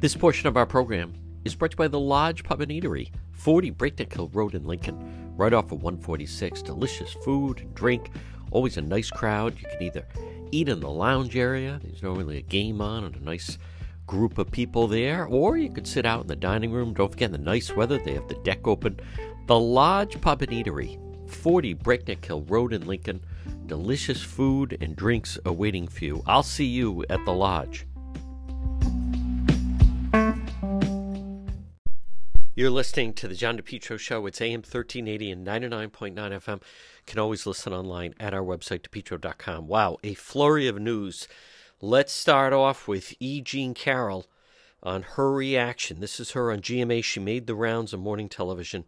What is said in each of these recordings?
This portion of our program is brought to you by the Lodge Pub and Eatery, 40 Breakneck Hill Road in Lincoln, right off of 146. Delicious food and drink, always a nice crowd. You can either eat in the lounge area, there's normally a game on and a nice group of people there, or you could sit out in the dining room. Don't forget, the nice weather, they have the deck open. The Lodge Pub and Eatery, 40 Breakneck Hill Road in Lincoln. Delicious food and drinks awaiting for you. I'll see you at the Lodge. You're listening to the John DePetro Show. It's AM 1380 and 99.9 FM. You can always listen online at our website, depetro.com. Wow, a flurry of news. Let's start off with E. Jean Carroll on her reaction. This is her on GMA. She made the rounds on morning television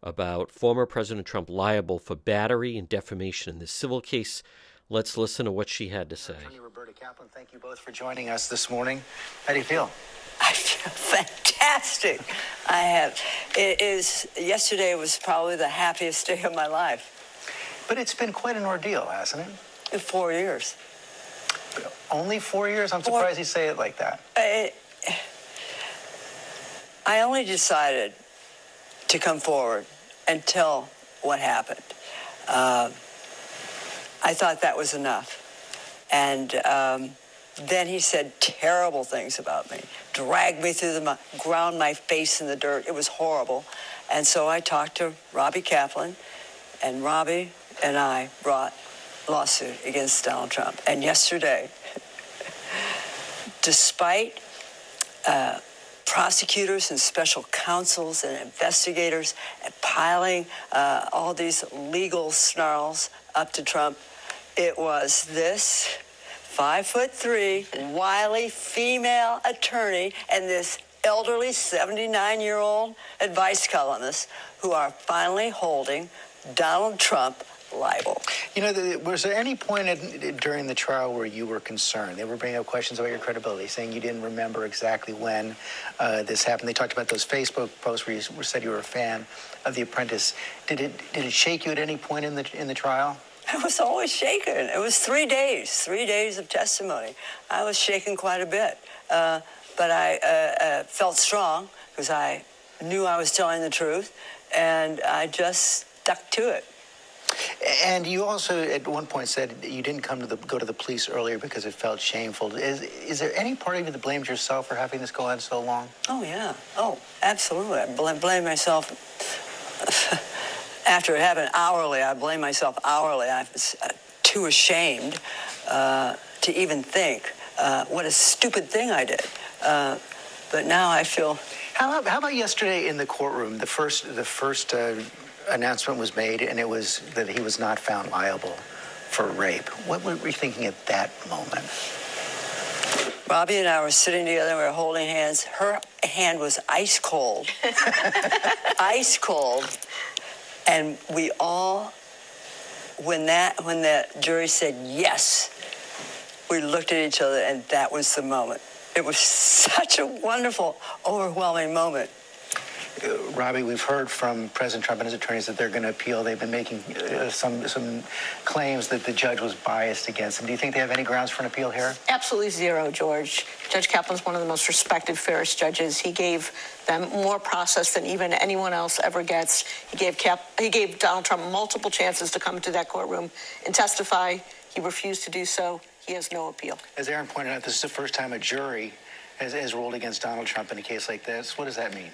about former President Trump liable for battery and defamation in this civil case. Let's listen to what she had to say. Attorney Roberta Kaplan, thank you both for joining us this morning. How do you feel? I feel fantastic. I have. It is. Yesterday was probably the happiest day of my life. But it's been quite an ordeal, hasn't it? In four years. Only four years? I'm Four- surprised you say it like that. I, I only decided to come forward and tell what happened. Uh, I thought that was enough. And um, then he said terrible things about me, dragged me through the mud, ground my face in the dirt. It was horrible. And so I talked to Robbie Kaplan, and Robbie and I brought lawsuit against Donald Trump. And yesterday, despite uh, prosecutors and special counsels and investigators piling uh, all these legal snarls up to Trump, it was this five foot three, wily female attorney and this elderly 79 year old advice columnist who are finally holding Donald Trump liable. You know, was there any point in, during the trial where you were concerned? They were bringing up questions about your credibility, saying you didn't remember exactly when uh, this happened. They talked about those Facebook posts where you said you were a fan of The Apprentice. Did it did it shake you at any point in the in the trial? I was always shaken. It was three days, three days of testimony. I was shaken quite a bit. Uh, but I uh, uh, felt strong because I knew I was telling the truth, and I just stuck to it. And you also, at one point, said you didn't come to the go to the police earlier because it felt shameful. Is is there any part of you that blames yourself for having this go on so long? Oh, yeah. Oh, absolutely. I blame, blame myself. After it happened hourly, I blame myself hourly. I was uh, too ashamed uh, to even think uh, what a stupid thing I did. Uh, but now I feel How, how about yesterday in the courtroom? The first the first uh, announcement was made, and it was that he was not found liable for rape. What were you thinking at that moment? Robbie and I were sitting together, we were holding hands. Her hand was ice cold. ice cold. And we all when that when the jury said yes, we looked at each other and that was the moment. It was such a wonderful, overwhelming moment. Uh, Robbie, we've heard from President Trump and his attorneys that they're going to appeal. They've been making uh, some some claims that the judge was biased against him. Do you think they have any grounds for an appeal here? Absolutely zero, George. Judge Kaplan's one of the most respected, fairest judges. He gave them more process than even anyone else ever gets. He gave Cap, he gave Donald Trump multiple chances to come to that courtroom and testify. He refused to do so. He has no appeal. As Aaron pointed out, this is the first time a jury has, has ruled against Donald Trump in a case like this. What does that mean?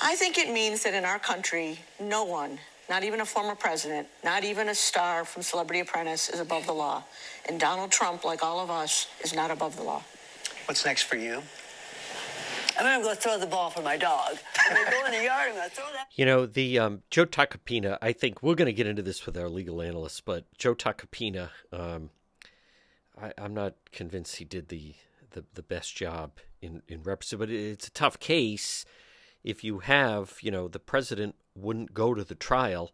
I think it means that in our country, no one, not even a former president, not even a star from Celebrity Apprentice, is above the law. And Donald Trump, like all of us, is not above the law. What's next for you? I'm gonna go throw the ball for my dog. I'm gonna go in the yard, I'm gonna throw that You know, the um, Joe Tacopina, I think we're going to get into this with our legal analysts, but Joe Tacopina, um, I, I'm not convinced he did the, the, the best job in, in representing, but it's a tough case if you have, you know, the president wouldn't go to the trial.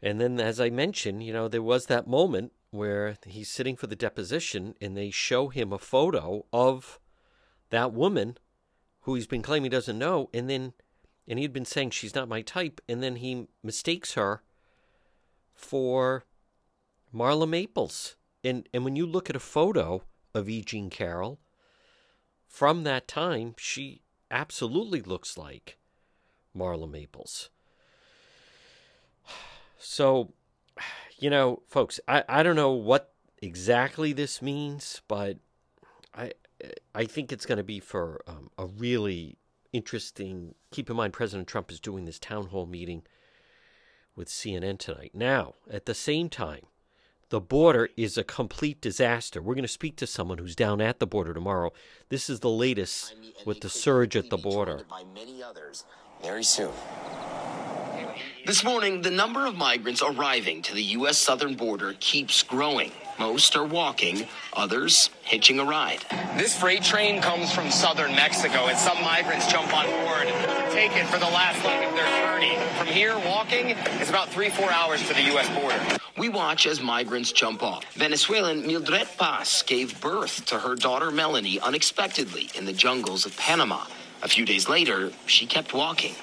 And then, as I mentioned, you know, there was that moment where he's sitting for the deposition and they show him a photo of that woman who he's been claiming doesn't know. And then and he'd been saying she's not my type, and then he mistakes her for Marla Maples. And and when you look at a photo of E. Jean Carroll from that time, she absolutely looks like Marla Maples. So, you know, folks, I, I don't know what exactly this means, but I I think it's going to be for um, a really interesting. Keep in mind, President Trump is doing this town hall meeting with CNN tonight. Now, at the same time, the border is a complete disaster. We're going to speak to someone who's down at the border tomorrow. This is the latest with the surge at the border. By many others very soon. This morning, the number of migrants arriving to the U.S. southern border keeps growing. Most are walking, others hitching a ride. This freight train comes from southern Mexico, and some migrants jump on board to take it for the last leg of their journey. From here, walking is about three, four hours to the U.S. border. We watch as migrants jump off. Venezuelan Mildred Paz gave birth to her daughter Melanie unexpectedly in the jungles of Panama. A few days later, she kept walking.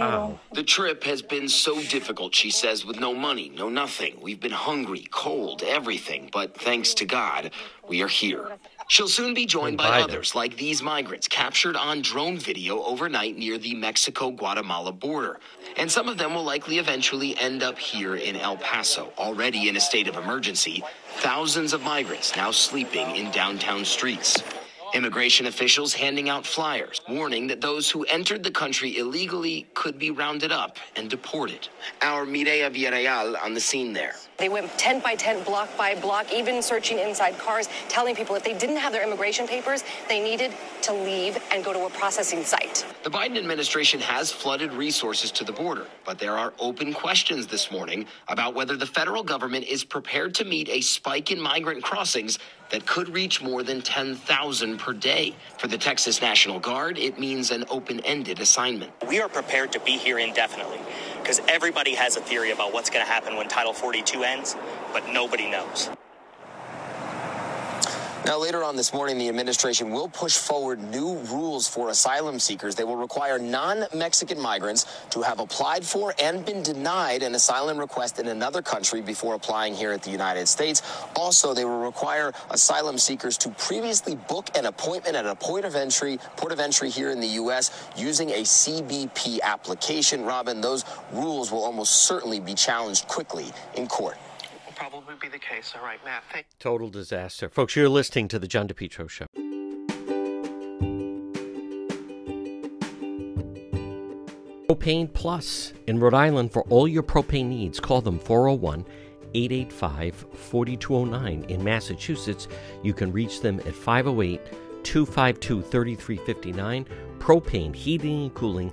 Wow. The trip has been so difficult, she says, with no money, no nothing. We've been hungry, cold, everything. But thanks to God, we are here. She'll soon be joined by Biden. others like these migrants captured on drone video overnight near the Mexico Guatemala border. And some of them will likely eventually end up here in El Paso, already in a state of emergency. Thousands of migrants now sleeping in downtown streets. Immigration officials handing out flyers warning that those who entered the country illegally could be rounded up and deported. Our Mireya Villarreal on the scene there. They went tent by tent, block by block, even searching inside cars, telling people if they didn't have their immigration papers, they needed to leave and go to a processing site. The Biden administration has flooded resources to the border, but there are open questions this morning about whether the federal government is prepared to meet a spike in migrant crossings that could reach more than 10,000 per day. For the Texas National Guard, it means an open ended assignment. We are prepared to be here indefinitely because everybody has a theory about what's going to happen when Title 42 ends, but nobody knows. Now, later on this morning, the administration will push forward new rules for asylum seekers. They will require non Mexican migrants to have applied for and been denied an asylum request in another country before applying here at the United States. Also, they will require asylum seekers to previously book an appointment at a point of entry, port of entry here in the U.S. using a CBP application. Robin, those rules will almost certainly be challenged quickly in court. Will probably be the case. All right, Matt. Thank Total disaster. Folks, you're listening to The John DePetro Show. Propane Plus in Rhode Island for all your propane needs. Call them 401 885 4209. In Massachusetts, you can reach them at 508 252 3359. Propane, heating and cooling.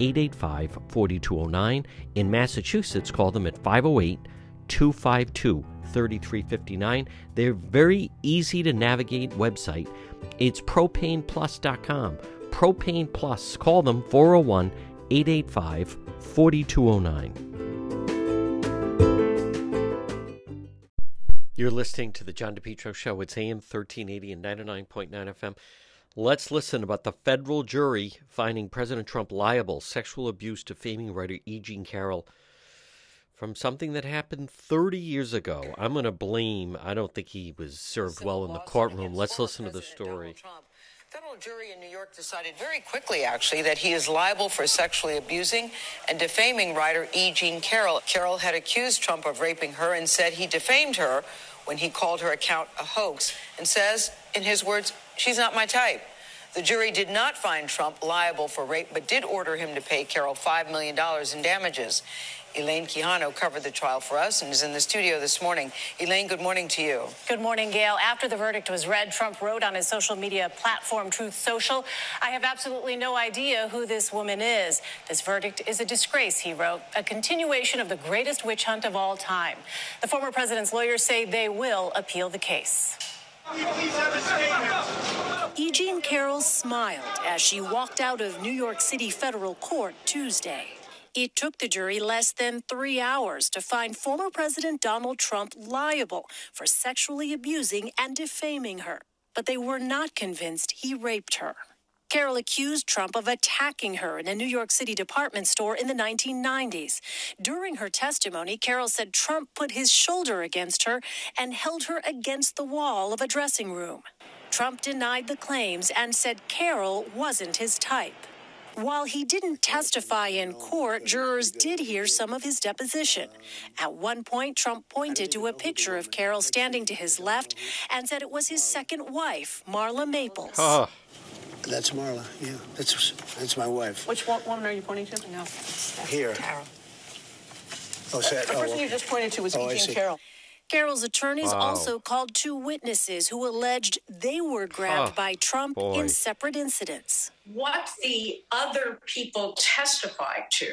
885 4209. In Massachusetts, call them at 508 252 3359. They're very easy to navigate website. It's propaneplus.com. Propane Plus. Call them 401 885 4209. You're listening to the John DePetro Show. It's AM 1380 and 99.9 FM. Let's listen about the federal jury finding President Trump liable sexual abuse to defaming writer E. Jean Carroll from something that happened 30 years ago. I'm going to blame, I don't think he was served well in the courtroom. Let's listen to the story. Federal jury in New York decided very quickly, actually, that he is liable for sexually abusing and defaming writer E. Jean Carroll. Carroll had accused Trump of raping her and said he defamed her when he called her account a hoax and says, in his words, she's not my type. The jury did not find Trump liable for rape, but did order him to pay Carroll $5 million in damages. Elaine Quijano covered the trial for us and is in the studio this morning. Elaine, good morning to you. Good morning, Gail. After the verdict was read, Trump wrote on his social media platform, Truth Social, I have absolutely no idea who this woman is. This verdict is a disgrace, he wrote, a continuation of the greatest witch hunt of all time. The former president's lawyers say they will appeal the case. E. Jean Carroll smiled as she walked out of New York City federal court Tuesday. It took the jury less than three hours to find former President Donald Trump liable for sexually abusing and defaming her, but they were not convinced he raped her. Carroll accused Trump of attacking her in a New York City department store in the 1990s. During her testimony, Carroll said Trump put his shoulder against her and held her against the wall of a dressing room. Trump denied the claims and said Carroll wasn't his type. While he didn't testify in court, jurors did hear some of his deposition. At one point, Trump pointed to a picture of Carroll standing to his left and said it was his second wife, Marla Maples. Oh, That's Marla. Yeah, that's that's my wife. Which one, woman are you pointing to? No. Here. Carroll. Oh, is that, The oh, person you just pointed to was Oh, I E. Jean. Carroll. Carroll's attorneys Wow. also called two witnesses who alleged they were grabbed Oh, by Trump boy. in separate incidents. What the other people testified to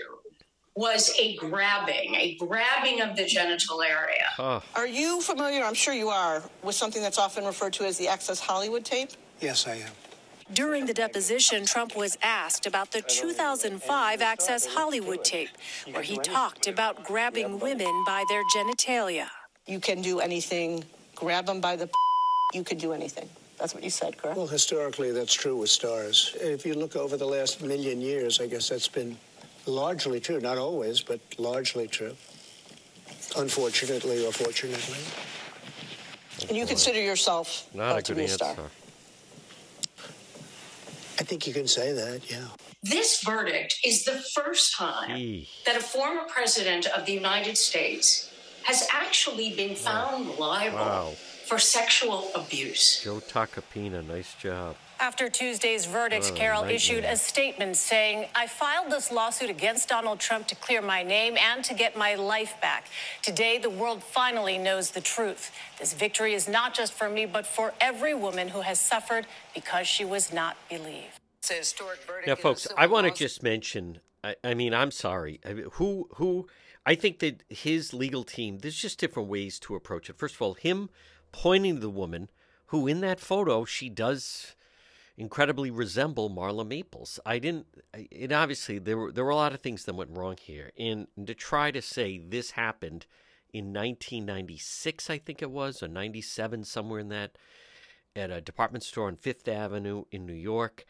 was a grabbing, a grabbing of the genital area. Are you familiar, I'm sure you are, with something that's often referred to as the Access Hollywood tape? Yes, I am. During the deposition, Trump was asked about the 2005 Access Hollywood tape, where he talked about grabbing women by their genitalia. You can do anything, grab them by the you could do anything. That's what you said, correct? Well, historically, that's true with stars. If you look over the last million years, I guess that's been largely true. Not always, but largely true. Unfortunately or fortunately. And you consider yourself not uh, a to good be a answer. star. I think you can say that, yeah. This verdict is the first time Gee. that a former president of the United States has actually been found liable Wow. for sexual abuse. Joe Tacopina, nice job. After Tuesday's verdict, oh, What a Carroll nightmare. issued a statement saying, I filed this lawsuit against Donald Trump to clear my name and to get my life back. Today, the world finally knows the truth. This victory is not just for me, but for every woman who has suffered because she was not believed. It's a historic verdict. Now, folks, civil I want to just mention. I, I mean, I'm sorry. I mean, who who? I think that his legal team. There's just different ways to approach it. First of all, him pointing to the woman who, in that photo, she does incredibly resemble Marla Maples. I didn't. It obviously there were there were a lot of things that went wrong here, and to try to say this happened in 1996, I think it was, or 97, somewhere in that, at a department store on Fifth Avenue in New York.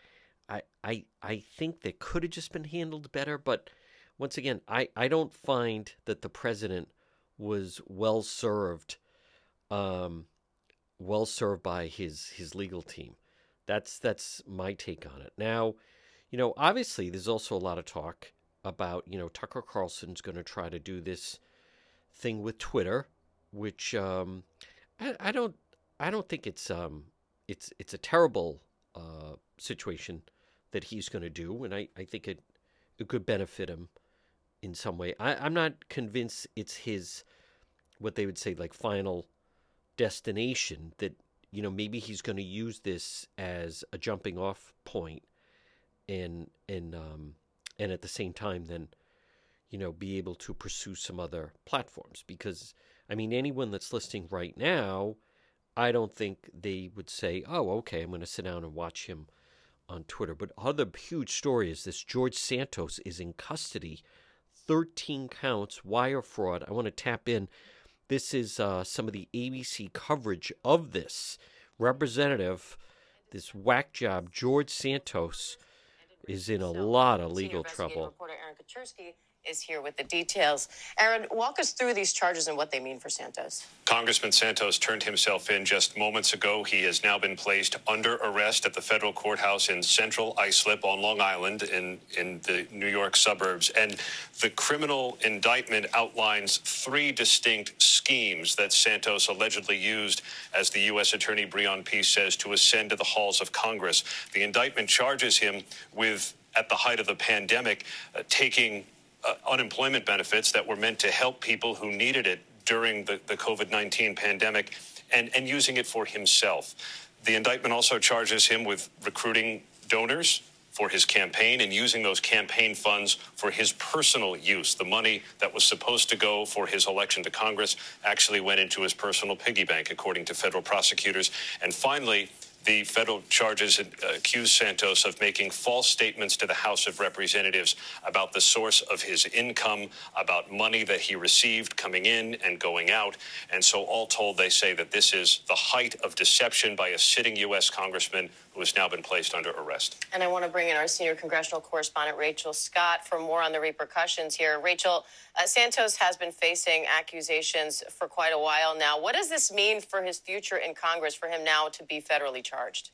I, I, I think that could have just been handled better, but once again, I, I don't find that the president was well served, um, well served by his his legal team. That's that's my take on it. Now, you know, obviously, there's also a lot of talk about you know Tucker Carlson's going to try to do this thing with Twitter, which um, I, I don't I don't think it's um it's it's a terrible uh, situation that he's going to do, and I, I think it it could benefit him in some way. I, I'm not convinced it's his what they would say like final destination that you know maybe he's going to use this as a jumping off point and and um and at the same time then you know be able to pursue some other platforms because i mean anyone that's listening right now i don't think they would say oh okay i'm going to sit down and watch him on twitter but other huge story is this george santos is in custody 13 counts wire fraud. I want to tap in. This is uh, some of the abc coverage of this. Representative this whack job george santos is in a lot of legal trouble. Reporter Aaron is here with the details. Aaron, walk us through these charges and what they mean for Santos. Congressman Santos turned himself in just moments ago. He has now been placed under arrest at the federal courthouse in central Islip on Long Island in, in the New York suburbs. And the criminal indictment outlines three distinct schemes that Santos allegedly used, as the U.S. Attorney Breon Peace says, to ascend to the halls of Congress. The indictment charges him with, at the height of the pandemic, uh, taking uh, unemployment benefits that were meant to help people who needed it during the, the COVID 19 pandemic and, and using it for himself. The indictment also charges him with recruiting donors for his campaign and using those campaign funds for his personal use. The money that was supposed to go for his election to Congress actually went into his personal piggy bank, according to federal prosecutors. And finally, the federal charges accuse Santos of making false statements to the House of Representatives about the source of his income, about money that he received coming in and going out. And so, all told, they say that this is the height of deception by a sitting U.S. congressman who has now been placed under arrest. And I want to bring in our senior congressional correspondent, Rachel Scott, for more on the repercussions here. Rachel, uh, Santos has been facing accusations for quite a while now. What does this mean for his future in Congress, for him now to be federally charged?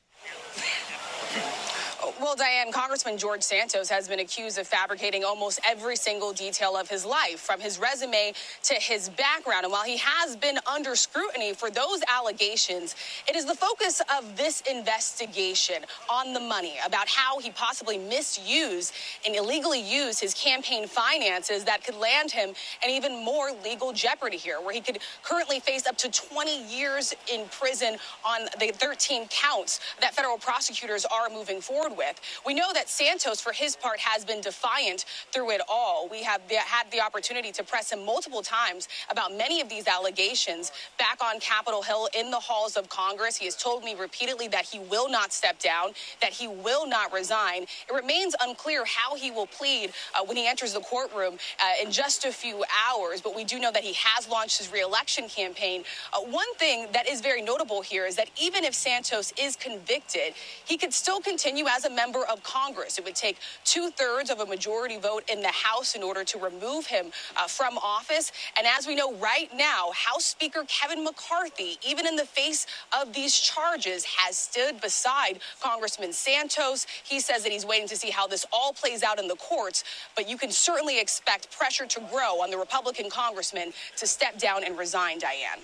Well, Diane, Congressman George Santos has been accused of fabricating almost every single detail of his life, from his resume to his background. And while he has been under scrutiny for those allegations, it is the focus of this investigation on the money, about how he possibly misused and illegally used his campaign finances that could land him in even more legal jeopardy here, where he could currently face up to 20 years in prison on the 13 counts that federal prosecutors are moving forward with. We know that Santos, for his part, has been defiant through it all. We have had the opportunity to press him multiple times about many of these allegations back on Capitol Hill in the halls of Congress. He has told me repeatedly that he will not step down, that he will not resign. It remains unclear how he will plead uh, when he enters the courtroom uh, in just a few hours, but we do know that he has launched his reelection campaign. Uh, one thing that is very notable here is that even if Santos is convicted, he could still continue as a member of Congress. It would take two thirds of a majority vote in the House in order to remove him uh, from office. And as we know right now, House Speaker Kevin McCarthy, even in the face of these charges, has stood beside Congressman Santos. He says that he's waiting to see how this all plays out in the courts, but you can certainly expect pressure to grow on the Republican congressman to step down and resign, Diane.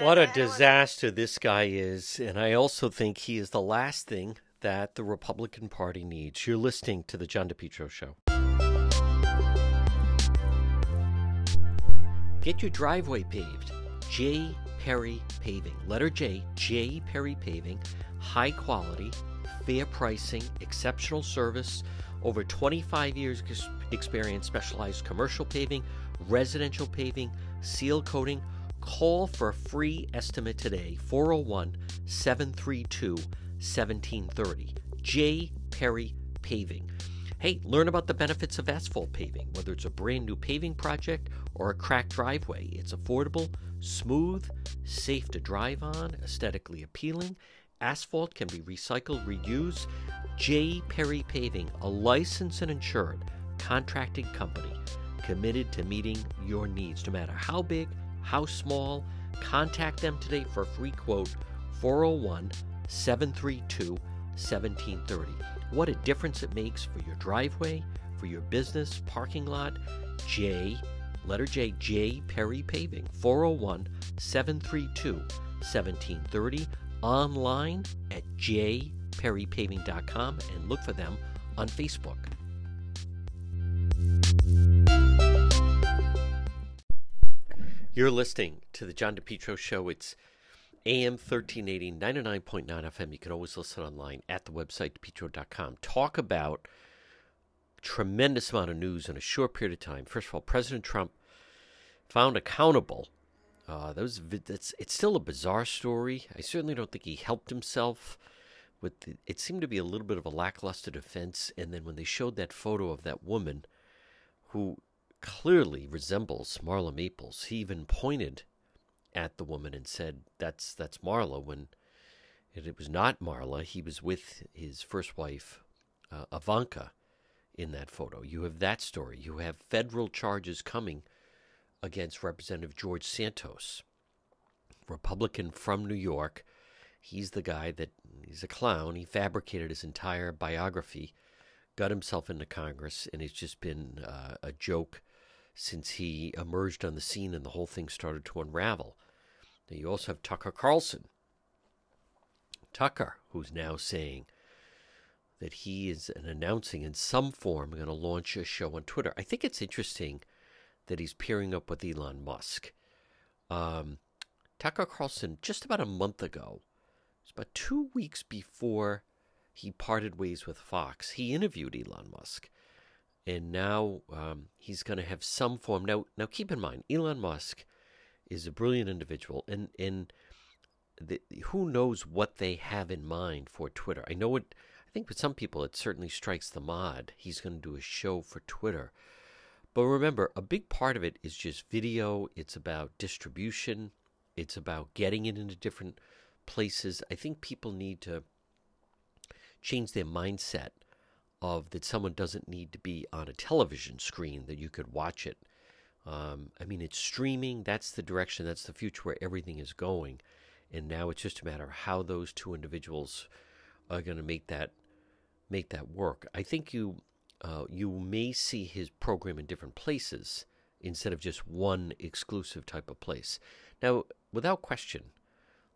What a disaster this guy is. And I also think he is the last thing that the Republican Party needs. You're listening to The John DePetro Show. Get your driveway paved. J. Perry Paving. Letter J, J. Perry Paving. High quality, fair pricing, exceptional service. Over 25 years experience, specialized commercial paving, residential paving, seal coating. Call for a free estimate today, 401 732 1730. J. Perry Paving. Hey, learn about the benefits of asphalt paving, whether it's a brand new paving project or a cracked driveway. It's affordable, smooth, safe to drive on, aesthetically appealing. Asphalt can be recycled, reused. J. Perry Paving, a licensed and insured contracting company committed to meeting your needs, no matter how big, how small. Contact them today for a free quote 401 732 1730. What a difference it makes for your driveway, for your business, parking lot. J, letter J, J Perry Paving, 401 732 1730. Online at jperrypaving.com and look for them on Facebook. You're listening to the John DePetro Show. It's AM 1380, 99.9 FM. You can always listen online at the website, depetro.com. Talk about tremendous amount of news in a short period of time. First of all, President Trump found accountable. Uh, those it's, it's still a bizarre story. I certainly don't think he helped himself. With the, it seemed to be a little bit of a lackluster defense. And then when they showed that photo of that woman, who clearly resembles Marla Maples, he even pointed at the woman and said, "That's that's Marla." When it, was not Marla, he was with his first wife, uh, Ivanka, in that photo. You have that story. You have federal charges coming against Representative George Santos, Republican from New York. He's the guy that he's a clown. He fabricated his entire biography, got himself into Congress, and it's just been uh, a joke since he emerged on the scene and the whole thing started to unravel. Now you also have Tucker Carlson. Tucker, who's now saying that he is announcing in some form going to launch a show on Twitter. I think it's interesting that he's pairing up with Elon Musk. Um, Tucker Carlson, just about a month ago, it's about two weeks before he parted ways with Fox. He interviewed Elon Musk, and now um, he's going to have some form. Now, now keep in mind, Elon Musk is a brilliant individual, and and the, who knows what they have in mind for Twitter. I know it. I think with some people, it certainly strikes the mod. He's going to do a show for Twitter. But remember, a big part of it is just video. It's about distribution. It's about getting it into different places. I think people need to change their mindset of that someone doesn't need to be on a television screen that you could watch it. Um, I mean, it's streaming. That's the direction. That's the future where everything is going. And now it's just a matter of how those two individuals are going to make that make that work. I think you uh, you may see his program in different places instead of just one exclusive type of place. Now, without question,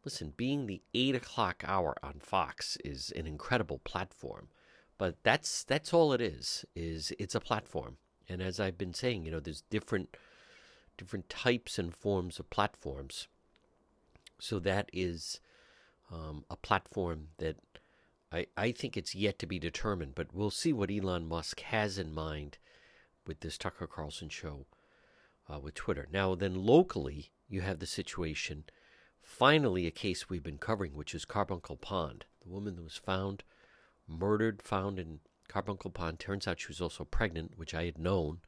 listen, being the eight o'clock hour on Fox is an incredible platform, but that's that's all it is. Is it's a platform, and as I've been saying, you know, there's different different types and forms of platforms. So that is um, a platform that I, I think it's yet to be determined, but we'll see what Elon Musk has in mind with this Tucker Carlson show uh, with Twitter. Now, then locally, you have the situation. Finally, a case we've been covering, which is Carbuncle Pond. The woman that was found murdered, found in Carbuncle Pond. Turns out she was also pregnant, which I had known.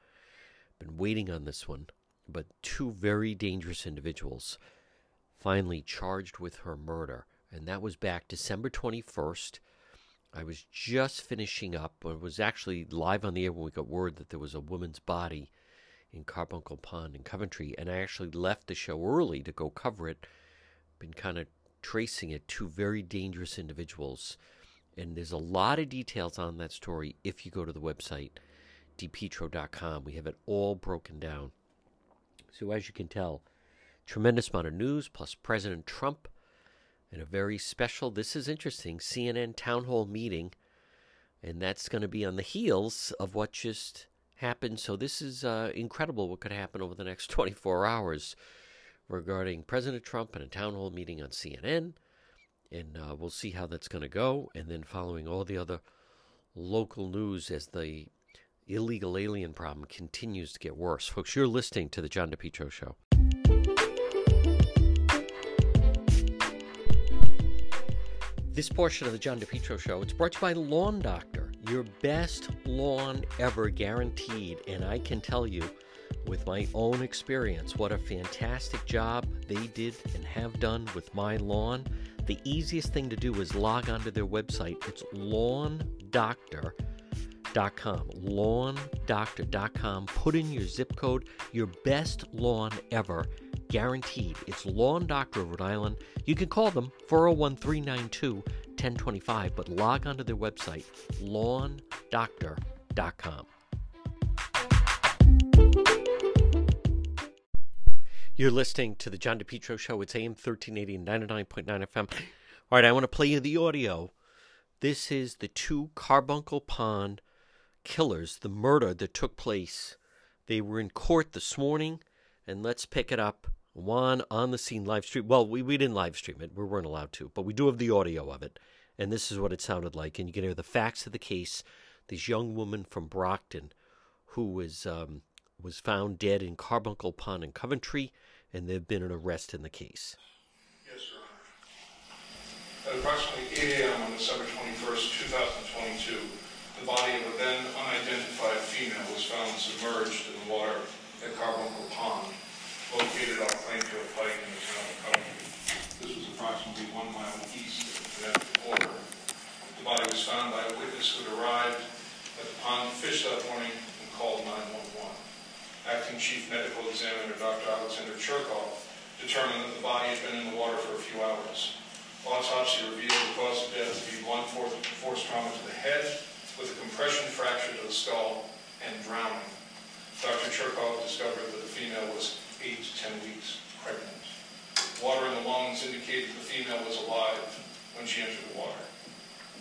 Been waiting on this one. But two very dangerous individuals finally charged with her murder. And that was back December 21st. I was just finishing up. I was actually live on the air when we got word that there was a woman's body in Carbuncle Pond in Coventry. And I actually left the show early to go cover it. Been kind of tracing it. Two very dangerous individuals. And there's a lot of details on that story if you go to the website, depetro.com. We have it all broken down. So, as you can tell, tremendous amount of news, plus President Trump and a very special, this is interesting, CNN town hall meeting. And that's going to be on the heels of what just happened. So, this is uh, incredible what could happen over the next 24 hours regarding President Trump and a town hall meeting on CNN. And uh, we'll see how that's going to go. And then, following all the other local news as the illegal alien problem continues to get worse. Folks, you're listening to the John DePetro Show. This portion of the John DePetro Show, it's brought to you by Lawn Doctor, your best lawn ever guaranteed. And I can tell you, with my own experience, what a fantastic job they did and have done with my lawn. The easiest thing to do is log onto their website. It's lawndoctor.com. Lawndoctor.com. Put in your zip code, your best lawn ever guaranteed. It's Lawn Doctor of Rhode Island. You can call them 401 392 1025, but log onto their website, lawndoctor.com. You're listening to the John DePetro Show. It's AM 1380 and 99.9 FM. All right, I want to play you the audio. This is the two Carbuncle Pond killers, the murder that took place. They were in court this morning, and let's pick it up one on the scene live stream. Well, we, we didn't live stream it. We weren't allowed to, but we do have the audio of it. And this is what it sounded like. And you can hear the facts of the case. This young woman from Brockton who was, um, was found dead in Carbuncle Pond in Coventry, and there have been an arrest in the case. Yes, Honor. At approximately 8 a.m. on December 21st, 2022, the body of a then unidentified female was found submerged in the water at Carbuncle Pond located off Plainfield Pike in the town of Coventry. This was approximately one mile east of the border. The body was found by a witness who had arrived at the pond fish that morning and called 911. Acting Chief Medical Examiner Dr. Alexander Chirkov determined that the body had been in the water for a few hours. Autopsy revealed the cause of death to be blunt force trauma to the head with a compression fracture to the skull and drowning. Dr. Chirkov discovered that the female was 8 to 10 weeks pregnant. Water in the lungs indicated the female was alive when she entered the water.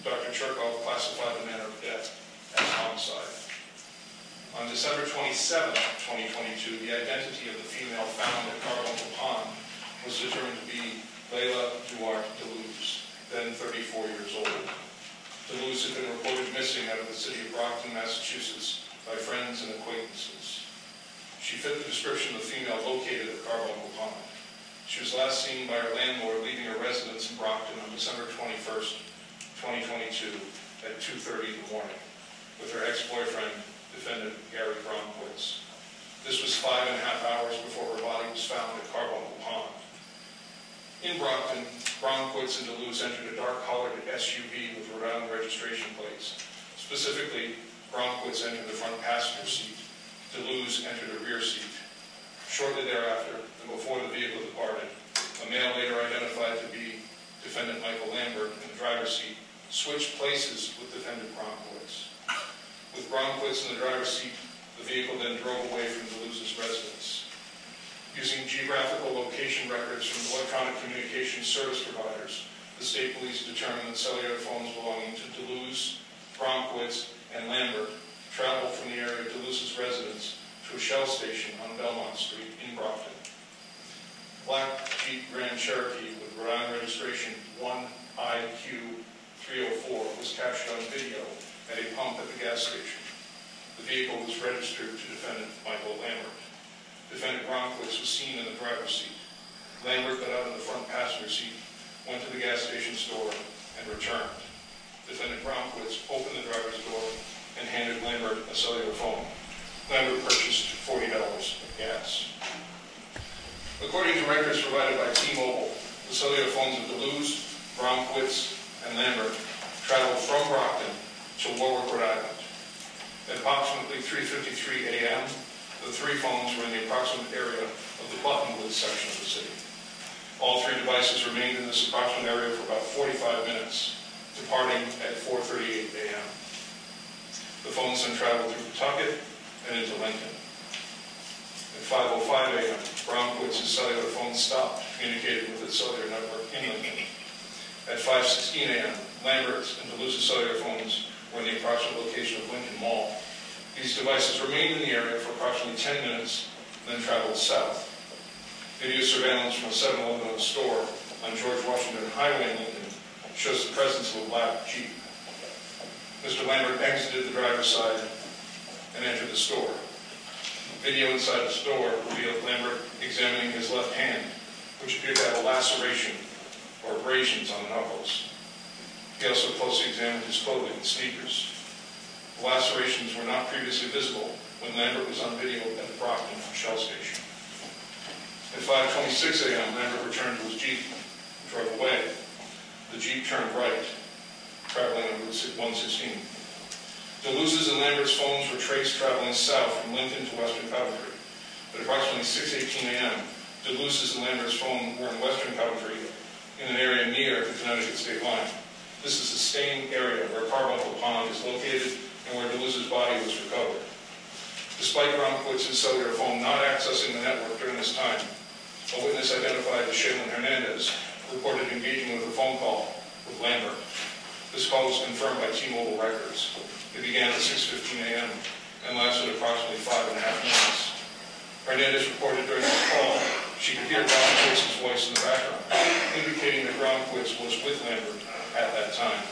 Dr. Chirkov classified the manner of death as homicide. On December 27, 2022, the identity of the female found at Carbuncle Pond was determined to be Layla Duarte DeLuz, then 34 years old. DeLuz had been reported missing out of the city of Brockton, Massachusetts by friends and acquaintances. She fit the description of the female located at Carbuncle Pond. She was last seen by her landlord leaving her residence in Brockton on December 21, 2022 at 2.30 in the morning with her ex-boyfriend, defendant Gary Gromquist. This was five and a half hours before her body was found at Carbuncle Pond. In Brockton, Gromquist and DeLuz entered a dark-colored SUV with Rhode Island registration plates. Specifically, Gromquist entered the front passenger seat. DeLuz entered the rear seat. Shortly thereafter, and before the vehicle departed, a male later identified to be defendant Michael Lambert in the driver's seat switched places with defendant Gromquist. With Gromquist in the driver's seat, the vehicle then drove away from DeLuz's residence using geographical location records from electronic communication service providers. The state police determined that cellular phones belonging to DeLuz, Gromquist, and Lambert traveled from the area of DeLuz's residence to a Shell station on Belmont Street in Brockton. Black Jeep Grand Cherokee with Rhode Island registration 1IQ304 was captured on video at a pump at the gas station. The vehicle was registered to defendant Michael Lambert. Defendant Gromquist was seen in the driver's seat. Lambert got out of the front passenger seat, went to the gas station store, and returned. Defendant Gromquist opened the driver's door and handed Lambert a cellular phone. Lambert purchased $40 of gas. According to records provided by T-Mobile, the cellular phones of DeLuz, Gromquist, and Lambert traveled from Brockton to Warwick, Rhode Island. At approximately 3.53 a.m., the three phones were in the approximate area of the Buttonwood section of the city. All three devices remained in this approximate area for about 45 minutes, departing at 4.38 a.m. The phones then traveled through Pawtucket and into Lincoln. At 5.05 a.m., Gromquist's cellular phone stopped communicating with its cellular network in Lincoln. At 5.16 a.m., Lambert's and DeLuz's cellular phones were in the approximate location of Lincoln Mall these devices remained in the area for approximately 10 minutes, then traveled south. Video surveillance from a 7-Eleven store on George Washington Highway in Lincoln shows the presence of a black Jeep. Mr. Lambert exited the driver's side and entered the store. Video inside the store revealed Lambert examining his left hand, which appeared to have a laceration or abrasions on the knuckles. He also closely examined his clothing and sneakers. The lacerations were not previously visible when Lambert was on video at the Brockton Shell Station. At 5.26 a.m., Lambert returned to his Jeep and drove away. The Jeep turned right, traveling on Route 116. DeLuz's and Lambert's phones were traced traveling south from Lincoln to Western Coventry. At approximately 6.18 a.m., DeLuz's and Lambert's phone were in Western Coventry in an area near the Connecticut state line. This is the same area where Carbuncle Pond is located and where DeLuz's body was recovered. Despite Gromquist's cellular phone not accessing the network during this time, a witness identified as Shaylin Hernandez reported engaging with a phone call with Lambert. This call was confirmed by T-Mobile records. It began at 6.15 a.m. and lasted approximately five and a half minutes. Hernandez reported during the call she could hear Gromquist's voice in the background, indicating that Gromquist was with Lambert at that time.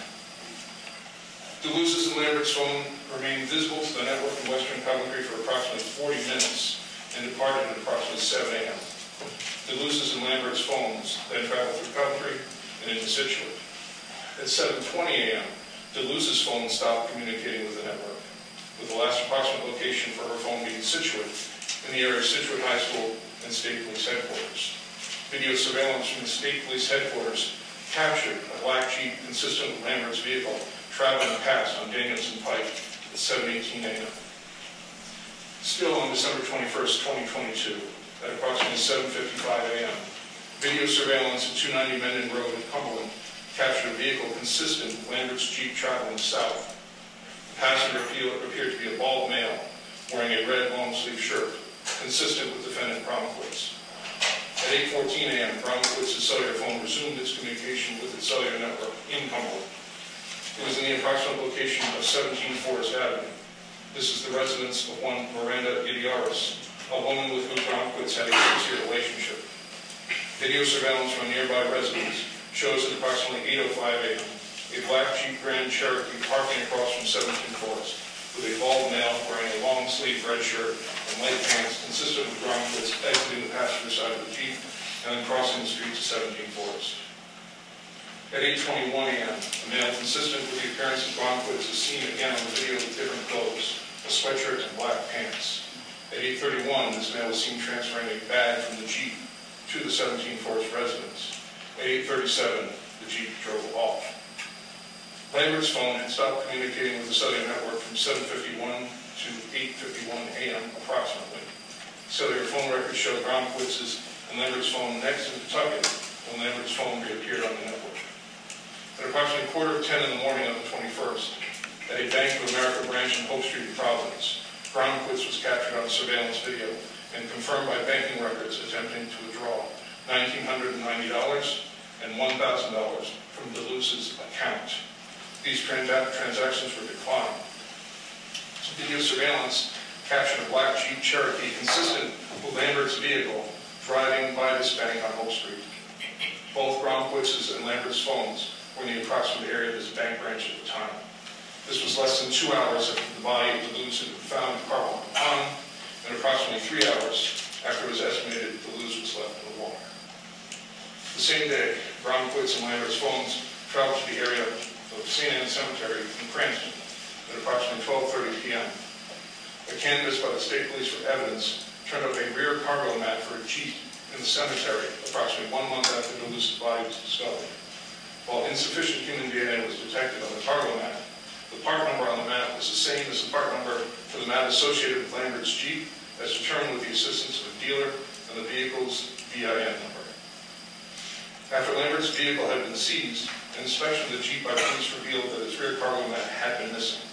DeLuz's and Lambert's phone remained visible to the network in Western Coventry for approximately 40 minutes and departed at approximately 7 a.m. DeLuz's and Lambert's phones then traveled through Coventry and into Scituate. At 7.20 a.m., DeLuz's phone stopped communicating with the network, with the last approximate location for her phone being Scituate in the area of Scituate High School and State Police Headquarters. Video surveillance from the State Police Headquarters captured a black Jeep consistent with Lambert's vehicle traveling past on Danielson Pike at 7.18 a.m. Still on December 21st, 2022, at approximately 7.55 a.m., video surveillance at 290 Mendon Road in Cumberland captured a vehicle consistent with Lambert's Jeep traveling south. The passenger appeared to be a bald male wearing a red long-sleeve shirt, consistent with defendant Gromquist. At 8.14 a.m., Gromquist's cellular phone resumed its communication with its cellular network in Cumberland. It was in the approximate location of 17 Forest Avenue. This is the residence of one Miranda Idiaris, a woman with whom Gromquist had a six-year relationship. Video surveillance from a nearby residence shows at approximately 8.05 a.m. a black Jeep Grand Cherokee parking across from 17 Forest with a bald male wearing a long-sleeved red shirt and light pants consistent with Gromowitz exiting the passenger side of the Jeep and then crossing the street to 17 Forest. At 8.21 a.m., a male consistent with the appearance of Gromowitz is seen again on the video with different clothes, a sweatshirt and black pants. At 8.31, this male was seen transferring a bag from the Jeep to the 17 Forest residence. At 8.37, the Jeep drove off. Lambert's phone had stopped communicating with the cellular network from 7.51 to 8.51 a.m. approximately. Cellular phone records show Gromowitz's and Lambert's phone next to Pawtucket when Lambert's phone reappeared on the network. At approximately quarter of 10 in the morning of the 21st, at a Bank of America branch in Hope Street, Providence, Gromowitz was captured on surveillance video and confirmed by banking records attempting to withdraw $1,990 and $1,000 from DeLuz's account. These transactions were declined. Video surveillance captured a black Jeep Cherokee consistent with Lambert's vehicle driving by this bank on Hope Street. Both Gromowitz's and Lambert's phones were in the approximate area of this bank branch at the time. This was less than two hours after the body of DeLuz had been found in Carbuncle Pond, and approximately three hours after it was estimated the DeLuz was left in the water. The same day, Gromowitz and Lambert's phones traveled to the area of St. Anne Cemetery in Cranston at approximately 12.30 p.m. A canvas by the state police for evidence turned up a rear cargo mat for a Jeep in the cemetery approximately one month after DeLuz's body was discovered. While insufficient human DNA was detected on the cargo mat, the part number on the mat was the same as the part number for the mat associated with Lambert's Jeep as determined with the assistance of a dealer and the vehicle's VIN number. After Lambert's vehicle had been seized, an inspection of the Jeep by police revealed that its rear cargo mat had been missing.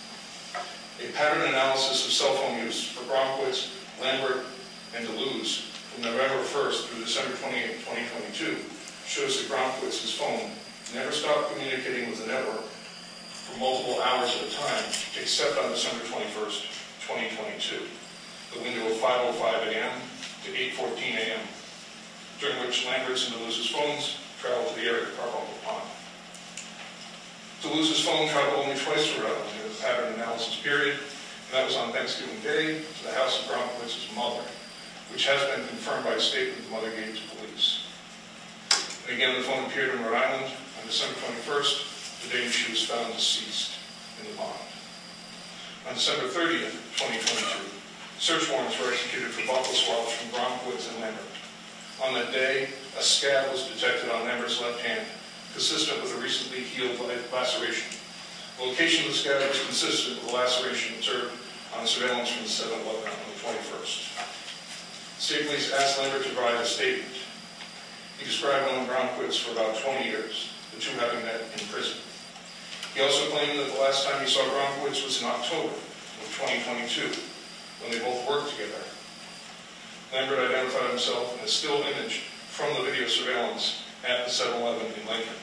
A pattern analysis of cell phone use for Gromowitz, Lambert, and DeLuz from November 1st through December 28, 2022 shows that Gromowitz's phone never stopped communicating with the network for multiple hours at a time, except on December 21st, 2022, the window of 5.05 a.m. to 8.14 a.m., during which Lambert's and DeLuz's phones traveled to the area of Carbuncle Pond. DeLuz's phone traveled only twice around pattern analysis period, and that was on Thanksgiving Day to the house of Gromowitz's mother, which has been confirmed by a statement the mother gave to police. And again, the phone appeared in Rhode Island on December 21st, the day she was found deceased in the pond. On December 30th, 2022, search warrants were executed for buccal swabs from Gromowitz and Lambert. On that day, a scab was detected on Lambert's left hand, consistent with a recently healed laceration. The location of the scab was consistent with the laceration observed on the surveillance from the 7-Eleven on the 21st. State police asked Lambert to provide a statement. He described knowing Gromowitz for about 20 years, the two having met in prison. He also claimed that the last time he saw Gromowitz was in October of 2022, when they both worked together Lambert identified himself in a still image from the video surveillance at the 7-Eleven in Lincoln.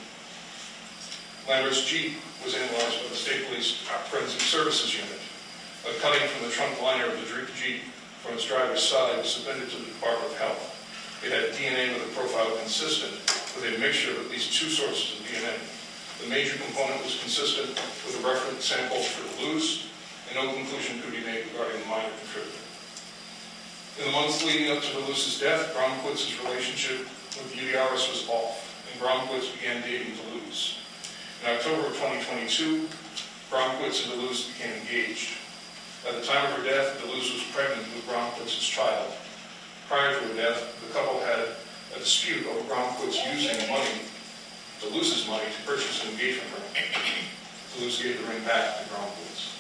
Lambert's Jeep was analyzed by the State Police Forensic Services Unit. A cutting from the trunk liner of the Jeep from its driver's side was submitted to the Department of Health. It had DNA with a profile consistent with a mixture of at least two sources of DNA. The major component was consistent with a reference sample for loose, and no conclusion could be made regarding the minor contributor. In the months leading up to DeLuz's death, Gromowitz's relationship with Yudiaris was off, and Gromowitz began dating DeLuz. In October of 2022, Gromowitz and DeLuz became engaged. At the time of her death, DeLuz was pregnant with Gromowitz's child. Prior to her death, the couple had a dispute over Gromowitz using money, DeLuz's money, to purchase an engagement ring. DeLuz gave the ring back to Gromowitz.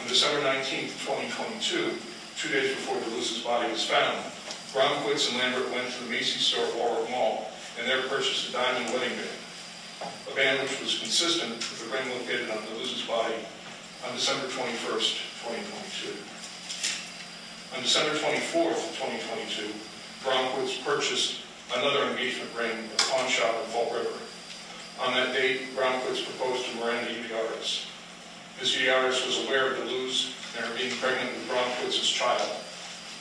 On December 19, 2022, two days before DeLuz's body was found, Gromowitz and Lambert went to the Macy's store at Warwick Mall and there purchased a diamond wedding band, a band which was consistent with the ring located on the DeLuz's body on December 21st, 2022. On December 24th, 2022, Gromowitz purchased another engagement ring at a pawn shop in Fall River. On that date, Gromowitz proposed to Miranda Yudiaris. Ms. Yudiaris was aware of DeLuz and her being pregnant with Gromowitz's child.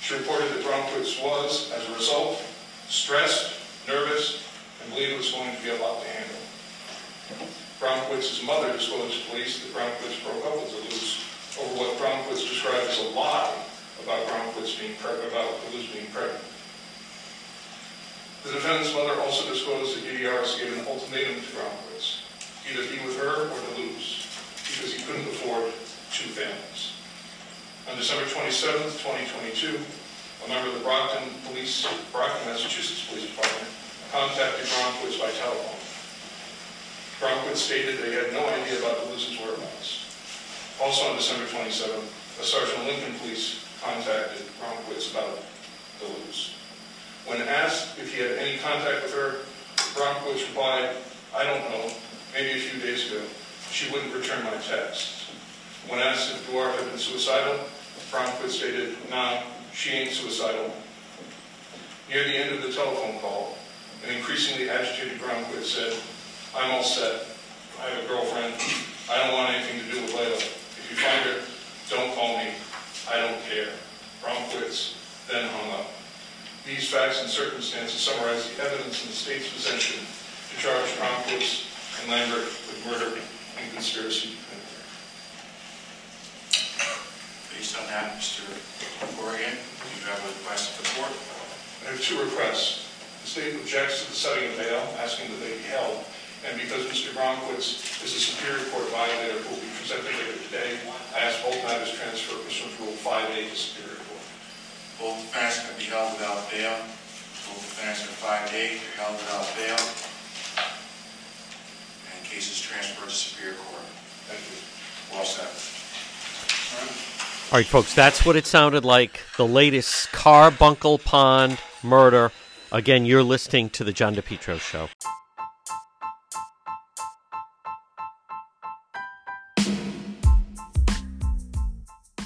She reported that Gromowitz was, as a result, stressed, nervous, and believed it was going to be a lot to handle. Brownquitz's mother disclosed to police that Brownquitz broke up with DeLuz over what Brownquitz described as a lie about Brownquitz being pregnant, about DeLuz being pregnant. The defendant's mother also disclosed that Gutierrez gave an ultimatum to Brownquitz, either be with her or DeLuz, because he couldn't afford two families. On December 27, 2022, a member of the Brockton Police, Brockton, Massachusetts Police Department contacted Brownquitz by telephone. Brownquitz stated they had no idea about the DeLuz's whereabouts. Also on December 27, a Sergeant Lincoln Police contacted Brownquitz about the DeLuz. When asked if he had any contact with her, Brownquitz replied, I don't know, maybe a few days ago. She wouldn't return my text. When asked if Duarte had been suicidal, Brownquitz stated, nah, she ain't suicidal. Near the end of the telephone call, an increasingly agitated Brownquitz said, I'm all set. I have a girlfriend. I don't want anything to do with Layla. If you find her, don't call me. I don't care. Brownquitz then hung up. These facts and circumstances summarize the evidence in the state's possession to charge Brownquitz and Lambert with murder and conspiracy. Based on that, Mr. Corrigan, do you have a request of the court? I have two requests. The state objects to the setting of bail, asking that they be held. And because Mr. Brownquitz is a Superior Court violator who will be presented later today, I ask both matters transferred pursuant to Rule 5A to Superior Court. Both defendants can be held without bail. Both defendants are five days, they're held without bail. And case is transferred to Superior Court. Thank you. Well said. All right, folks, that's what it sounded like. The latest Carbuncle Pond murder. Again, you're listening to the John DePetro Show.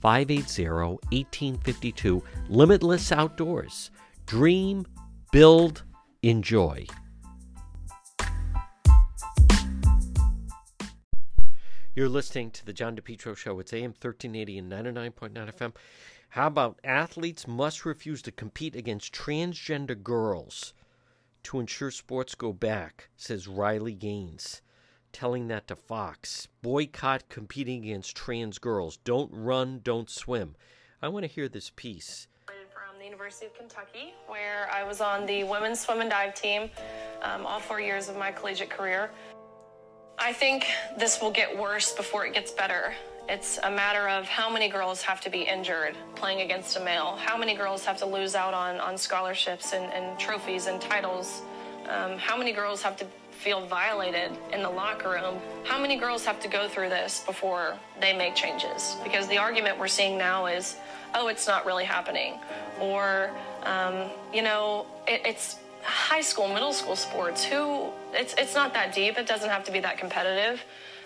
580 1852. Limitless Outdoors. Dream, build, enjoy. You're listening to the John DePetro Show. It's AM 1380 and 99.9 FM. How about athletes must refuse to compete against transgender girls to ensure sports go back, says Riley Gaines, telling that to Fox. Boycott competing against trans girls. Don't run, don't swim. I want to hear this piece. From the University of Kentucky, where I was on the women's swim and dive team um, all four years of my collegiate career. I think this will get worse before it gets better. It's a matter of how many girls have to be injured playing against a male, how many girls have to lose out on, on scholarships and, and trophies and titles, um, how many girls have to feel violated in the locker room, how many girls have to go through this before they make changes. Because the argument we're seeing now is, oh, it's not really happening. Or, um, you know, it, it's high school, middle school sports. Who, it's, it's not that deep, it doesn't have to be that competitive.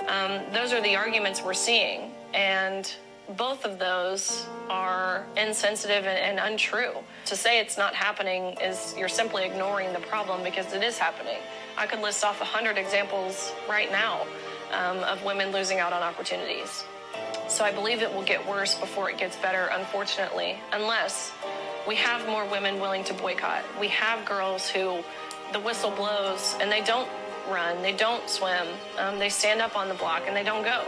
Um, those are the arguments we're seeing. And both of those are insensitive and, and, untrue. To say it's not happening is you're simply ignoring the problem because it is happening. I could list off 100 examples right now um, of women losing out on opportunities. So I believe it will get worse before it gets better, unfortunately, unless we have more women willing to boycott. We have girls who the whistle blows and they don't run, they don't swim, um, they stand up on the block and they don't go.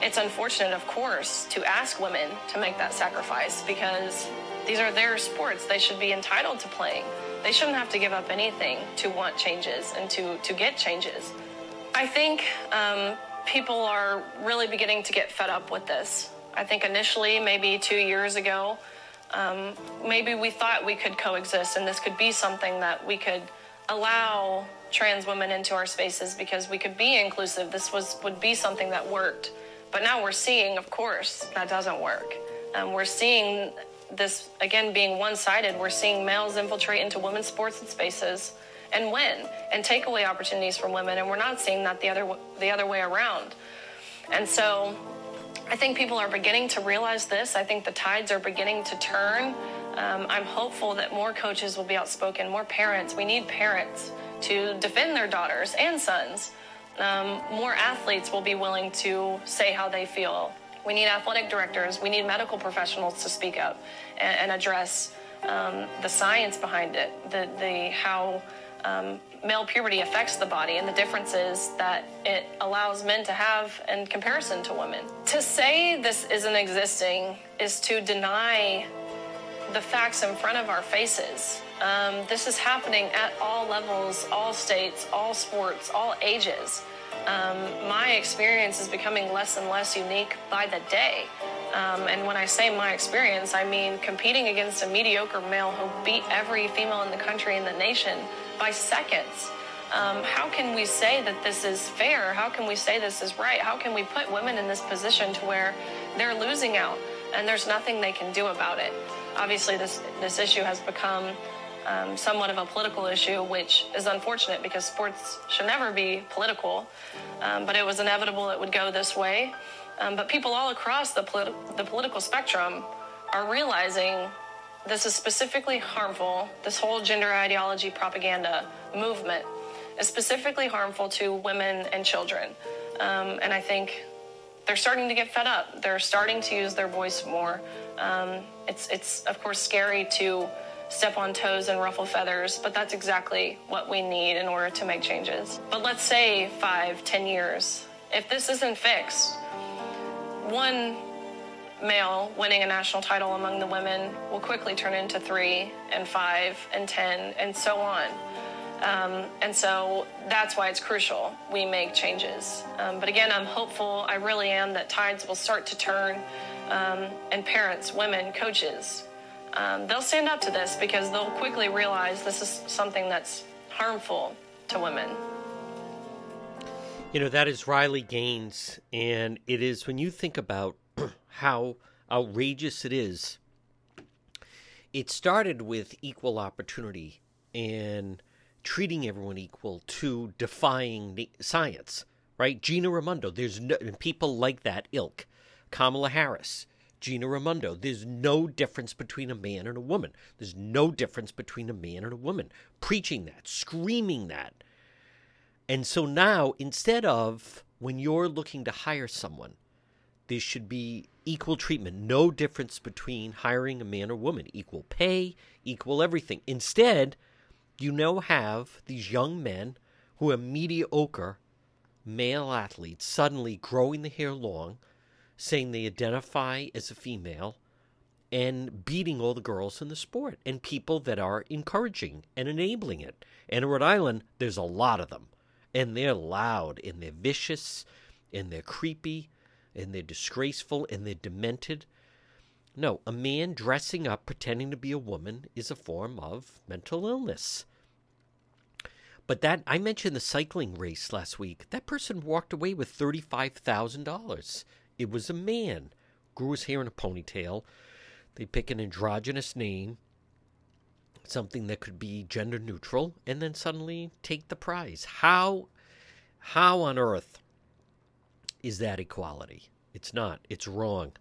It's unfortunate, of course, to ask women to make that sacrifice because these are their sports. They should be entitled to playing. They shouldn't have to give up anything to want changes and to, to get changes. I think um, people are really beginning to get fed up with this. I think initially, maybe two years ago, um, maybe we thought we could coexist and this could be something that we could allow trans women into our spaces because we could be inclusive. This was would be something that worked. But now we're seeing, of course, that doesn't work. Um, we're seeing this again being one-sided. We're seeing males infiltrate into women's sports and spaces and win and take away opportunities from women, and we're not seeing that the other the other way around. And so, I think people are beginning to realize this. I think the tides are beginning to turn. Um, I'm hopeful that more coaches will be outspoken, more parents. We need parents to defend their daughters and sons. Um, more athletes will be willing to say how they feel. We need athletic directors. We need medical professionals to speak up and, and address um, the science behind it, the, the how um, male puberty affects the body and the differences that it allows men to have in comparison to women. To say this isn't existing is to deny the facts in front of our faces. Um, this is happening at all levels, all states, all sports, all ages. Um, my experience is becoming less and less unique by the day. Um, and when I say my experience, I mean competing against a mediocre male who beat every female in the country and the nation by seconds. Um, how can we say that this is fair? How can we say this is right? How can we put women in this position to where they're losing out and there's nothing they can do about it? Obviously, this, this issue has become um, somewhat of a political issue, which is unfortunate because sports should never be political. Um, but it was inevitable it would go this way. Um, but people all across the, politi- the political spectrum are realizing this is specifically harmful. This whole gender ideology propaganda movement is specifically harmful to women and children. Um, and I think they're starting to get fed up. They're starting to use their voice more. Um, it's, it's, of course, scary to step on toes and ruffle feathers, but that's exactly what we need in order to make changes. But let's say five, ten years. If this isn't fixed, one male winning a national title among the women will quickly turn into three and five and ten and so on. Um, and so that's why it's crucial we make changes. Um, but again, I'm hopeful, I really am, that tides will start to turn um, and parents, women, coaches, um, they'll stand up to this because they'll quickly realize this is something that's harmful to women. You know, that is Riley Gaines. And it is when you think about how outrageous it is, it started with equal opportunity and treating everyone equal to defying science, right? Gina Raimondo, there's no, people like that ilk. Kamala Harris, Gina Raimondo. There's no difference between a man and a woman. There's no difference between a man and a woman. Preaching that, screaming that. And so now, instead of when you're looking to hire someone, there should be equal treatment, no difference between hiring a man or woman, equal pay, equal everything. Instead, you now have these young men who are mediocre male athletes suddenly growing the hair long, saying they identify as a female and beating all the girls in the sport and people that are encouraging and enabling it. And in Rhode Island, there's a lot of them. And they're loud and they're vicious and they're creepy and they're disgraceful and they're demented. No, a man dressing up pretending to be a woman is a form of mental illness. But that I mentioned the cycling race last week. That person walked away with $35,000. It was a man. Grew his hair in a ponytail. They pick an androgynous name, something that could be gender neutral, and then suddenly take the prize. How how on earth is that equality? It's not. It's wrong.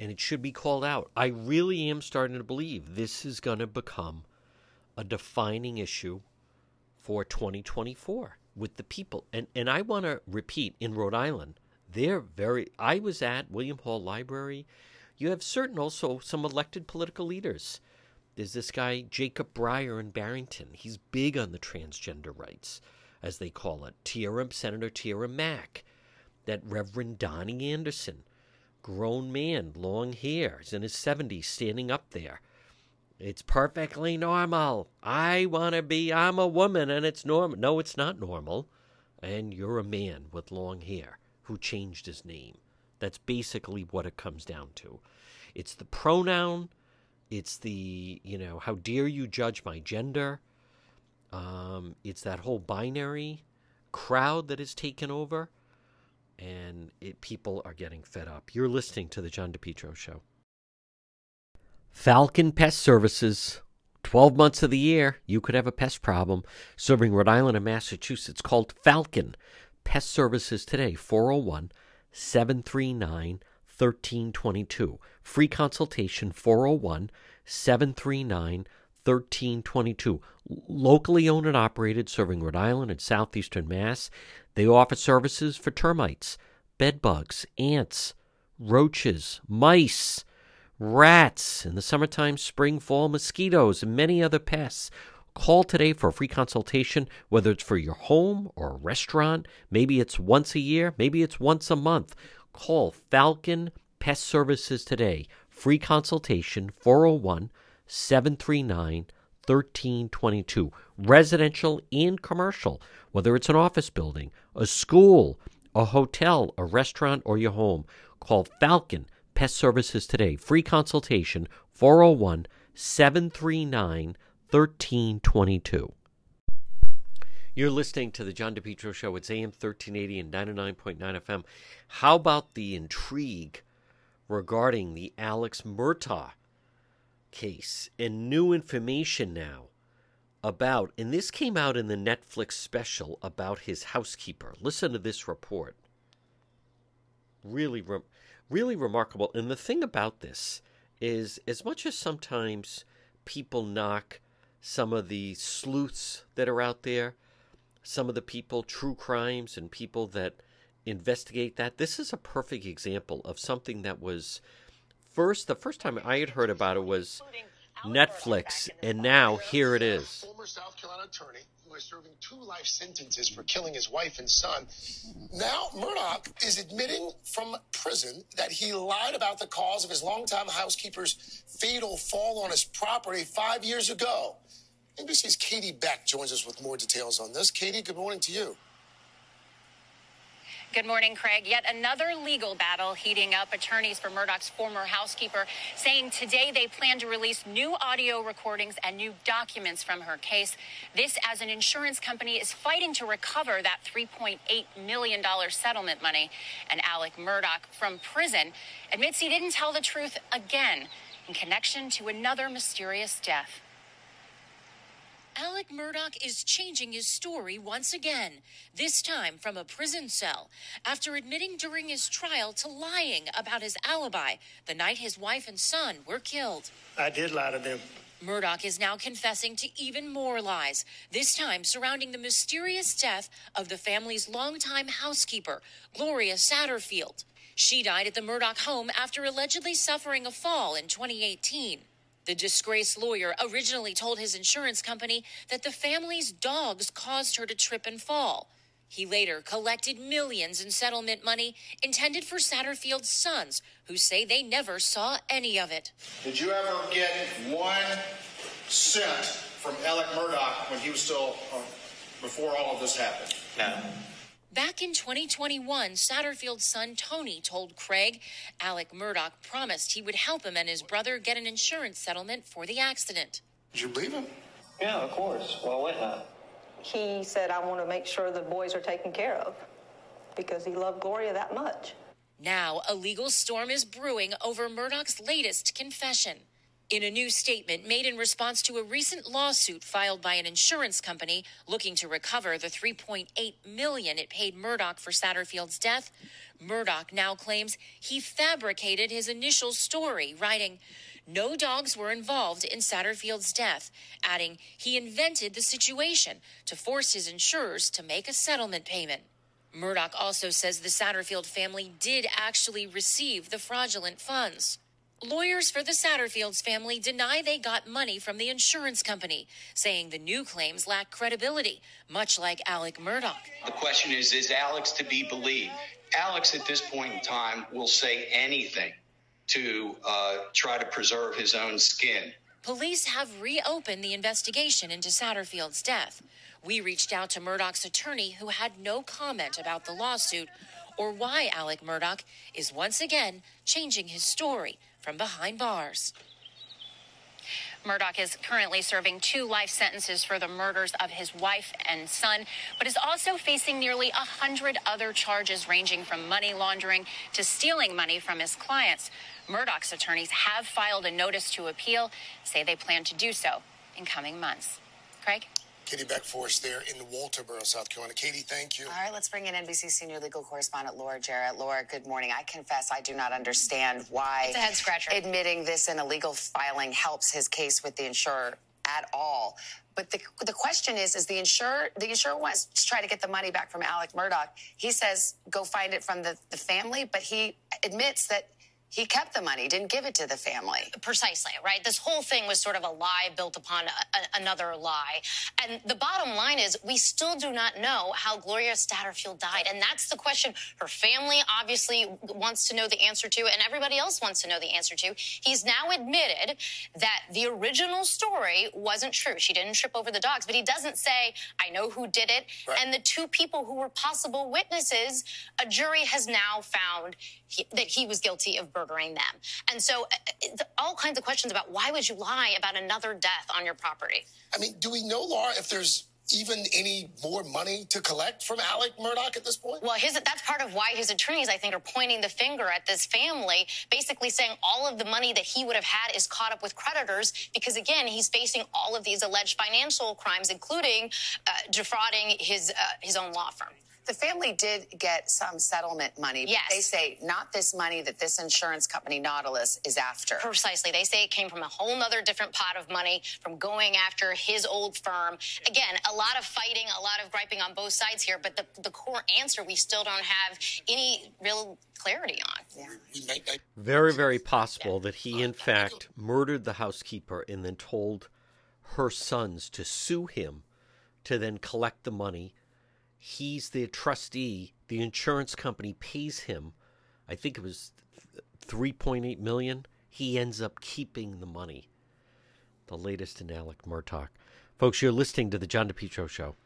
And it should be called out. I really am starting to believe this is going to become a defining issue for 2024 with the people. And and I want to repeat in Rhode Island, they're very. I was at William Hall Library. You have certain also some elected political leaders. There's this guy, Jacob Breyer in Barrington. He's big on the transgender rights, as they call it. Tiara, Senator Tiara Mack. That Reverend Donnie Anderson, grown man, long hair, he's in his 70s, standing up there. It's perfectly normal. I want to be, I'm a woman and it's normal. No, it's not normal. And you're a man with long hair who changed his name. That's basically what it comes down to. It's the pronoun, it's the, you know, how dare you judge my gender. Um, it's that whole binary crowd that is taken over, and it, people are getting fed up. You're listening to the John DePetro Show. Falcon Pest Services. 12 months of the year, you could have a pest problem. Serving Rhode Island and Massachusetts, called Falcon Pest Services today, 401 739 1322. Free consultation, 401 739 1322. Locally owned and operated, serving Rhode Island and southeastern Mass. They offer services for termites, bed bugs, ants, roaches, mice, rats, in the summertime, spring, fall, mosquitoes, and many other pests. Call today for a free consultation, whether it's for your home or a restaurant. Maybe it's once a year, maybe it's once a month. Call Falcon Pest Services today. Free consultation 401 739 1322. Residential and commercial, whether it's an office building, a school, a hotel, a restaurant, or your home. Call Falcon Pest Services today. Free consultation 401 739 1322. You're listening to the John DePetro Show. It's AM 1380 and 99.9 FM. How about the intrigue regarding the Alex Murdaugh case and new information now about, and this came out in the Netflix special about his housekeeper. Listen to this report. Really, re- really remarkable. And the thing about this is, as much as sometimes people knock some of the sleuths that are out there, some of the people, true crimes, and people that investigate that. This is a perfect example of something that was first, the first time I had heard about it was Netflix, and now here it is. Former South Carolina attorney serving two life sentences for killing his wife and son. Now, Murdaugh is admitting from prison that he lied about the cause of his longtime housekeeper's fatal fall on his property five years ago. NBC's Katie Beck joins us with more details on this. Katie, good morning to you. Good morning, Craig. Yet another legal battle heating up. Attorneys for Murdaugh's former housekeeper saying today they plan to release new audio recordings and new documents from her case. This as an insurance company is fighting to recover that $3.8 million settlement money. And Alec Murdaugh from prison admits he didn't tell the truth again in connection to another mysterious death. Alec Murdaugh is changing his story once again, this time from a prison cell, after admitting during his trial to lying about his alibi the night his wife and son were killed. I did lie to them. Murdaugh is now confessing to even more lies, this time surrounding the mysterious death of the family's longtime housekeeper, Gloria Satterfield. She died at the Murdaugh home after allegedly suffering a fall in 2018. The disgraced lawyer originally told his insurance company that the family's dogs caused her to trip and fall. He later collected millions in settlement money intended for Satterfield's sons, who say they never saw any of it. Did you ever get one cent from Alec Murdaugh when he was still, uh, before all of this happened? No. Back in 2021, Satterfield's son Tony told Craig Alec Murdaugh promised he would help him and his brother get an insurance settlement for the accident. Did you believe him? Yeah, of course. Why wouldn't I? He said, I want to make sure the boys are taken care of because he loved Gloria that much. Now, a legal storm is brewing over Murdaugh's latest confession. In a new statement made in response to a recent lawsuit filed by an insurance company looking to recover the 3.8 million it paid Murdaugh for Satterfield's death, Murdaugh now claims he fabricated his initial story, writing, no dogs were involved in Satterfield's death, adding he invented the situation to force his insurers to make a settlement payment. Murdaugh also says the Satterfield family did actually receive the fraudulent funds. Lawyers for the Satterfields family deny they got money from the insurance company, saying the new claims lack credibility, much like Alec Murdaugh. The question is is Alex to be believed? Alex, at this point in time, will say anything to uh, try to preserve his own skin. Police have reopened the investigation into Satterfield's death. We reached out to Murdaugh's attorney, who had no comment about the lawsuit or why Alec Murdaugh is once again changing his story from behind bars. Murdaugh is currently serving two life sentences for the murders of his wife and son, but is also facing nearly a hundred other charges ranging from money laundering to stealing money from his clients. Murdaugh's attorneys have filed a notice to appeal, say they plan to do so in coming months. Craig? Katie Beckforce there in Walterboro, South Carolina. Katie, thank you. All right, let's bring in NBC senior legal correspondent Laura Jarrett. Laura, good morning. I confess I do not understand why It's a head scratcher. admitting this in a legal filing helps his case with the insurer at all. But the, the question is, is the insurer, the insurer wants to try to get the money back from Alec Murdaugh. He says, go find it from the, the family, but he admits that he kept the money, didn't give it to the family. Precisely, right? This whole thing was sort of a lie built upon a, a, another lie. And the bottom line is, we still do not know how Gloria Satterfield died. And that's the question her family obviously wants to know the answer to, and everybody else wants to know the answer to. He's now admitted that the original story wasn't true. She didn't trip over the dogs, but he doesn't say, I know who did it. Right. And the two people who were possible witnesses, a jury has now found he, that he was guilty of murdering them. And so, uh, uh, all kinds of questions about why would you lie about another death on your property? I mean, do we know, Laura, if there's even any more money to collect from Alec Murdaugh at this point? Well, his, that's part of why his attorneys, I think, are pointing the finger at this family, basically saying all of the money that he would have had is caught up with creditors because, again, he's facing all of these alleged financial crimes, including uh, defrauding his uh, his own law firm. The family did get some settlement money. But Yes. They say not this money that this insurance company, Nautilus, is after. Precisely. They say it came from a whole other different pot of money from going after his old firm. Again, a lot of fighting, a lot of griping on both sides here, but the, the core answer we still don't have any real clarity on. Yeah. Very, very possible that he, in fact, murdered the housekeeper and then told her sons to sue him to then collect the money. He's the trustee. The insurance company pays him, I think it was 3.8 million. He ends up keeping the money. The latest in Alec Murdaugh. Folks, you're listening to the John DePetro Show.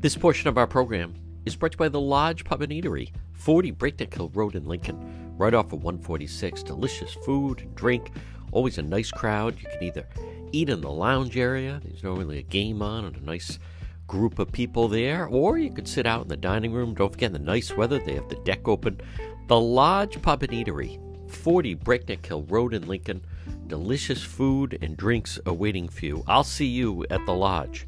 This portion of our program is brought to you by the Lodge Pub and Eatery, 40 Breakneck Hill Road in Lincoln, right off of 146. Delicious food and drink, always a nice crowd. You can either eat in the lounge area, there's normally a game on and a nice group of people there, or you could sit out in the dining room. Don't forget, the nice weather, they have the deck open. The Lodge Pub and Eatery, 40 Breakneck Hill Road in Lincoln. Delicious food and drinks awaiting for you. I'll see you at the Lodge.